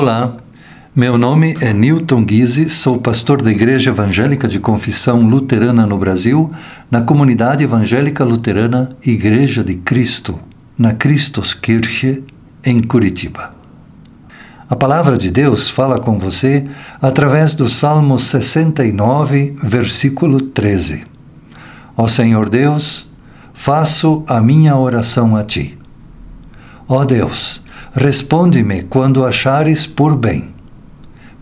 Olá, meu nome é Newton Guise, sou pastor da Igreja Evangélica de Confissão Luterana no Brasil, na comunidade evangélica luterana Igreja de Cristo, na Christuskirche, em Curitiba. A palavra de Deus fala com você através do Salmo 69, versículo 13. Ó Senhor Deus, faço a minha oração a ti. Ó Deus, responde-me quando achares por bem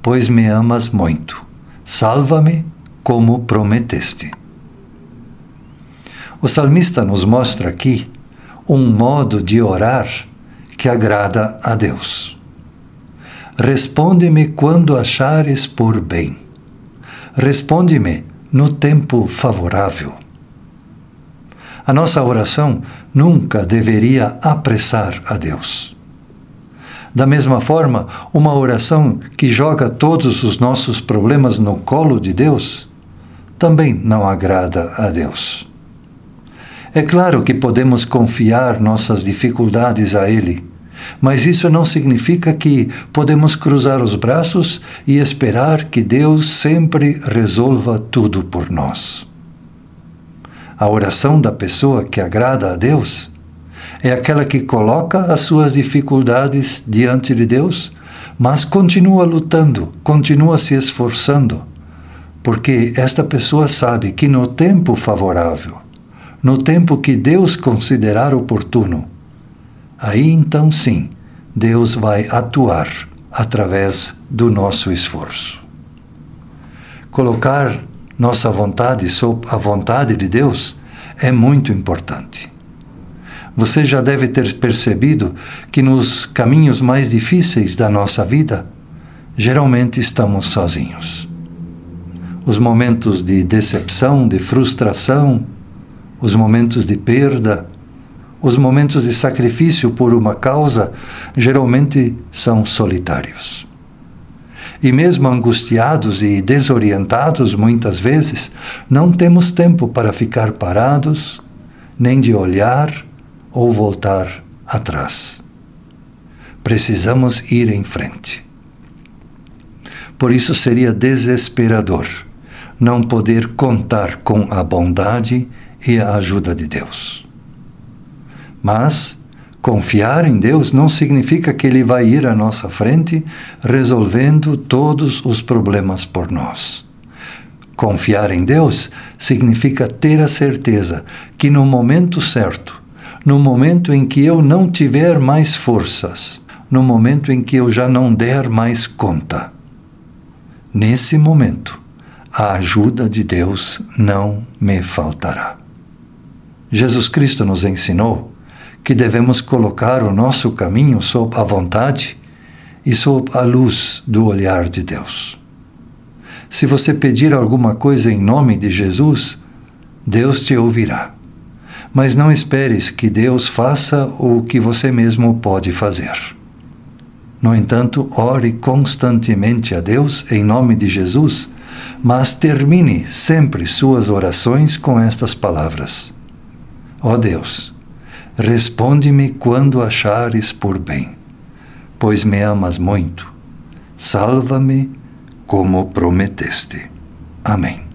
pois me amas muito. Salva-me como prometeste. O salmista nos mostra aqui um modo de orar que agrada a Deus. Responde-me quando achares por bem. Responde-me no tempo favorável. A nossa oração nunca deveria apressar a Deus. Da mesma forma, uma oração que joga todos os nossos problemas no colo de Deus também não agrada a Deus. É claro que podemos confiar nossas dificuldades a Ele, mas isso não significa que podemos cruzar os braços e esperar que Deus sempre resolva tudo por nós. A oração da pessoa que agrada a Deus é aquela que coloca as suas dificuldades diante de Deus, mas continua lutando, continua se esforçando, porque esta pessoa sabe que no tempo favorável, no tempo que Deus considerar oportuno, aí então sim, Deus vai atuar através do nosso esforço. Colocar nossa vontade sob a vontade de Deus é muito importante. Você já deve ter percebido que nos caminhos mais difíceis da nossa vida, geralmente estamos sozinhos. Os momentos de decepção, de frustração, os momentos de perda, os momentos de sacrifício por uma causa, geralmente são solitários. E mesmo angustiados e desorientados, muitas vezes, não temos tempo para ficar parados, nem de olhar ou voltar atrás. Precisamos ir em frente. Por isso seria desesperador não poder contar com a bondade e a ajuda de Deus. Mas confiar em Deus não significa que Ele vai ir à nossa frente resolvendo todos os problemas por nós. Confiar em Deus significa ter a certeza que no momento certo no momento em que eu não tiver mais forças, no momento em que eu já não der mais conta. Nesse momento, a ajuda de Deus não me faltará. Jesus Cristo nos ensinou que devemos colocar o nosso caminho sob a vontade e sob a luz do olhar de Deus. Se você pedir alguma coisa em nome de Jesus, Deus te ouvirá mas não esperes que Deus faça o que você mesmo pode fazer. No entanto, ore constantemente a Deus em nome de Jesus, mas termine sempre suas orações com estas palavras: Ó oh Deus, responde-me quando achares por bem, pois me amas muito. Salva-me como prometeste. Amém.